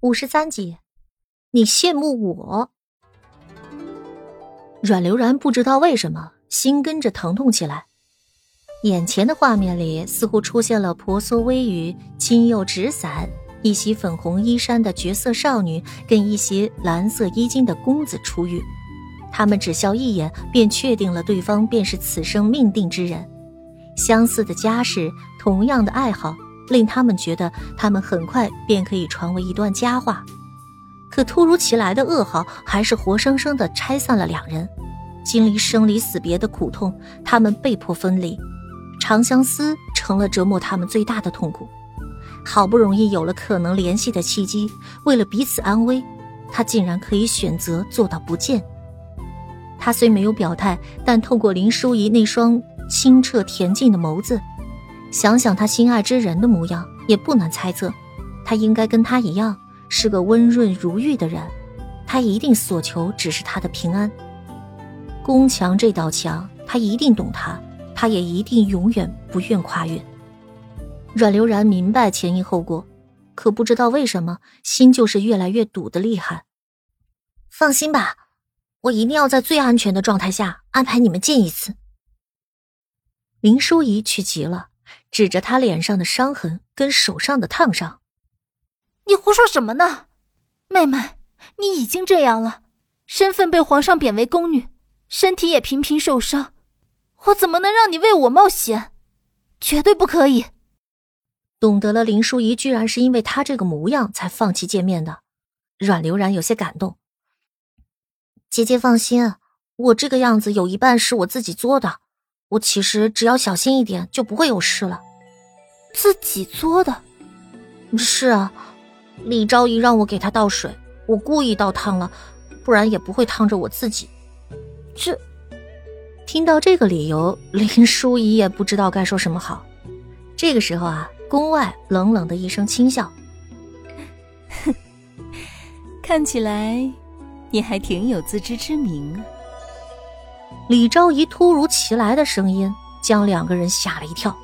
五十三集，你羡慕我？阮流然不知道为什么心跟着疼痛起来，眼前的画面里似乎出现了婆娑微雨、青釉纸伞、一袭粉红衣衫的绝色少女，跟一袭蓝色衣襟的公子出浴。他们只消一眼，便确定了对方便是此生命定之人。相似的家世，同样的爱好。令他们觉得，他们很快便可以传为一段佳话。可突如其来的噩耗，还是活生生的拆散了两人。经历生离死别的苦痛，他们被迫分离，长相思成了折磨他们最大的痛苦。好不容易有了可能联系的契机，为了彼此安危，他竟然可以选择做到不见。他虽没有表态，但透过林淑仪那双清澈恬静的眸子。想想他心爱之人的模样，也不难猜测，他应该跟他一样是个温润如玉的人。他一定所求只是他的平安。宫墙这道墙，他一定懂他，他也一定永远不愿跨越。阮流然明白前因后果，可不知道为什么心就是越来越堵得厉害。放心吧，我一定要在最安全的状态下安排你们见一次。林淑仪去急了。指着他脸上的伤痕跟手上的烫伤，你胡说什么呢？妹妹，你已经这样了，身份被皇上贬为宫女，身体也频频受伤，我怎么能让你为我冒险？绝对不可以！懂得了林淑仪居然是因为他这个模样才放弃见面的，阮流然有些感动。姐姐放心，我这个样子有一半是我自己作的。我其实只要小心一点，就不会有事了。自己作的，是啊。李昭仪让我给他倒水，我故意倒烫了，不然也不会烫着我自己。这，听到这个理由，林淑仪也不知道该说什么好。这个时候啊，宫外冷冷的一声轻笑：“哼，看起来你还挺有自知之明啊。”李昭仪突如其来的声音将两个人吓了一跳。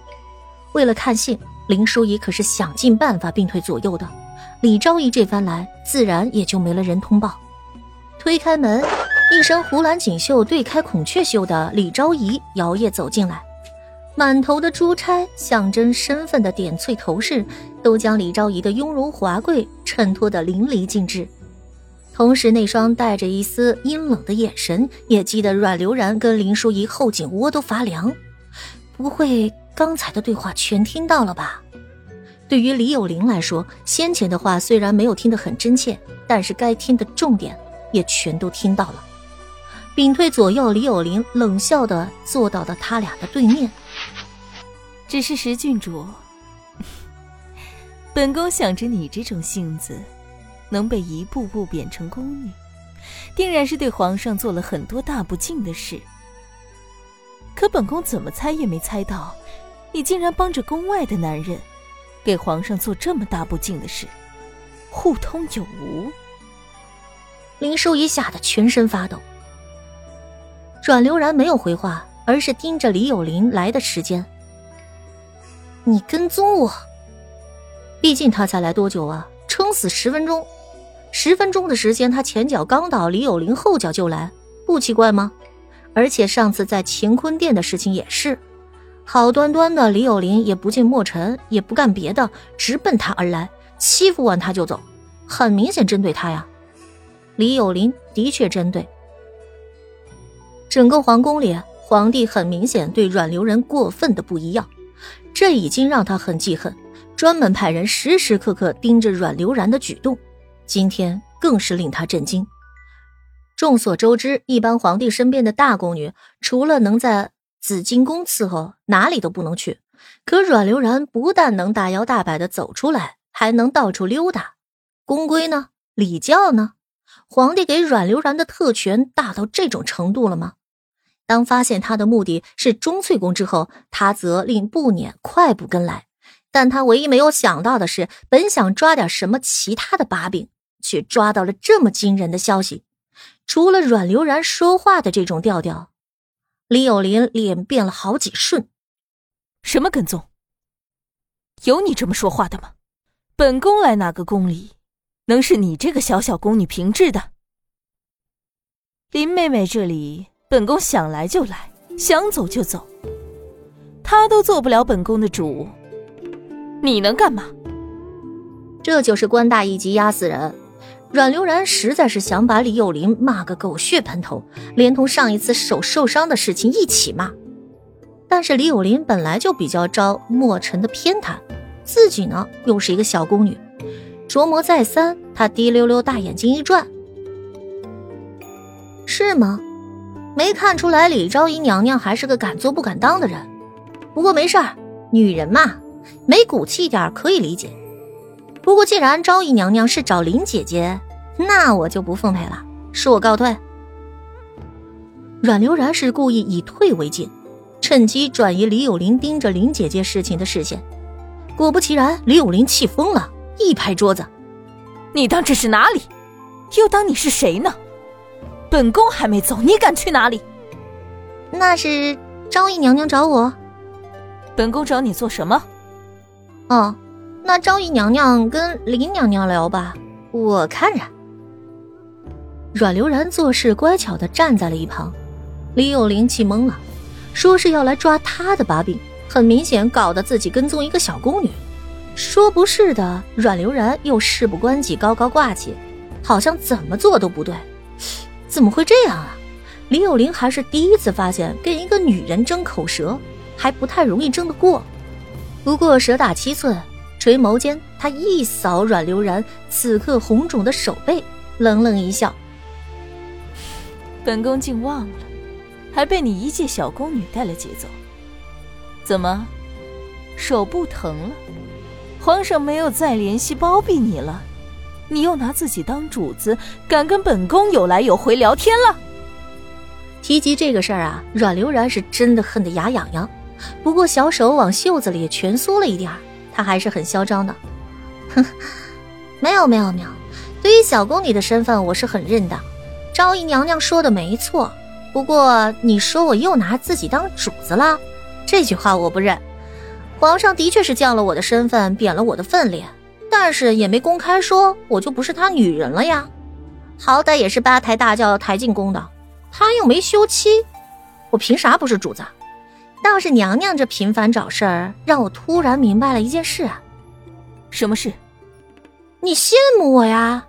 为了看信，林淑仪可是想尽办法并退左右的。李昭仪这番来，自然也就没了人通报。推开门，一身湖蓝锦绣对开孔雀绣的李昭仪摇曳走进来，满头的珠钗，象征身份的点翠头饰，都将李昭仪的雍容华贵衬托得淋漓尽致。同时，那双带着一丝阴冷的眼神也激得阮流然跟林淑仪后颈窝都发凉。不会刚才的对话全听到了吧？对于李有林来说，先前的话虽然没有听得很真切，但是该听的重点也全都听到了。屏退左右，李有林冷笑的坐到了他俩的对面。只是石郡主，本宫想着你这种性子。能被一步步贬成宫女，定然是对皇上做了很多大不敬的事。可本宫怎么猜也没猜到，你竟然帮着宫外的男人，给皇上做这么大不敬的事，互通有无。林淑仪吓得全身发抖。阮流然没有回话，而是盯着李有林来的时间。你跟踪我？毕竟他才来多久啊？撑死十分钟。十分钟的时间，他前脚刚到，李有林后脚就来，不奇怪吗？而且上次在乾坤殿的事情也是，好端端的李有林也不见墨尘，也不干别的，直奔他而来，欺负完他就走，很明显针对他呀。李有林的确针对。整个皇宫里，皇帝很明显对阮流人过分的不一样，这已经让他很记恨，专门派人时时刻刻盯着阮流然的举动。今天更是令他震惊。众所周知，一般皇帝身边的大宫女，除了能在紫金宫伺候，哪里都不能去。可阮流然不但能大摇大摆的走出来，还能到处溜达。宫规呢？礼教呢？皇帝给阮流然的特权大到这种程度了吗？当发现他的目的是钟粹宫之后，他责令步辇快步跟来。但他唯一没有想到的是，本想抓点什么其他的把柄。却抓到了这么惊人的消息，除了阮流然说话的这种调调，李有林脸变了好几瞬。什么跟踪？有你这么说话的吗？本宫来哪个宫里，能是你这个小小宫女平治的？林妹妹这里，本宫想来就来，想走就走，她都做不了本宫的主，你能干嘛？这就是官大一级压死人。阮流然实在是想把李有林骂个狗血喷头，连同上一次手受伤的事情一起骂。但是李有林本来就比较招墨尘的偏袒，自己呢又是一个小宫女，琢磨再三，他滴溜溜大眼睛一转：“是吗？没看出来李昭仪娘娘还是个敢做不敢当的人。不过没事儿，女人嘛，没骨气一点可以理解。不过既然昭仪娘娘是找林姐姐。”那我就不奉陪了，恕我告退。阮流然是故意以退为进，趁机转移李有林盯着林姐姐事情的视线。果不其然，李有林气疯了，一拍桌子：“你当这是哪里？又当你是谁呢？本宫还没走，你敢去哪里？”那是昭仪娘娘找我。本宫找你做什么？哦，那昭仪娘娘跟林娘娘聊吧，我看着。阮流然做事乖巧的站在了一旁，李有林气懵了，说是要来抓他的把柄，很明显搞得自己跟踪一个小宫女，说不是的，阮流然又事不关己高高挂起，好像怎么做都不对，怎么会这样啊？李有林还是第一次发现跟一个女人争口舌还不太容易争得过，不过蛇打七寸，垂眸间他一扫阮流然此刻红肿的手背，冷冷一笑。本宫竟忘了，还被你一介小宫女带了节奏。怎么，手不疼了？皇上没有再联系包庇你了？你又拿自己当主子，敢跟本宫有来有回聊天了？提及这个事儿啊，阮流然是真的恨得牙痒痒。不过小手往袖子里蜷缩了一点他还是很嚣张的。哼，没有没有没有，对于小宫女的身份，我是很认的。昭仪娘娘说的没错，不过你说我又拿自己当主子了，这句话我不认。皇上的确是降了我的身份，贬了我的分量，但是也没公开说我就不是他女人了呀。好歹也是八抬大轿抬进宫的，他又没休妻，我凭啥不是主子？倒是娘娘这频繁找事儿，让我突然明白了一件事啊。什么事？你羡慕我呀？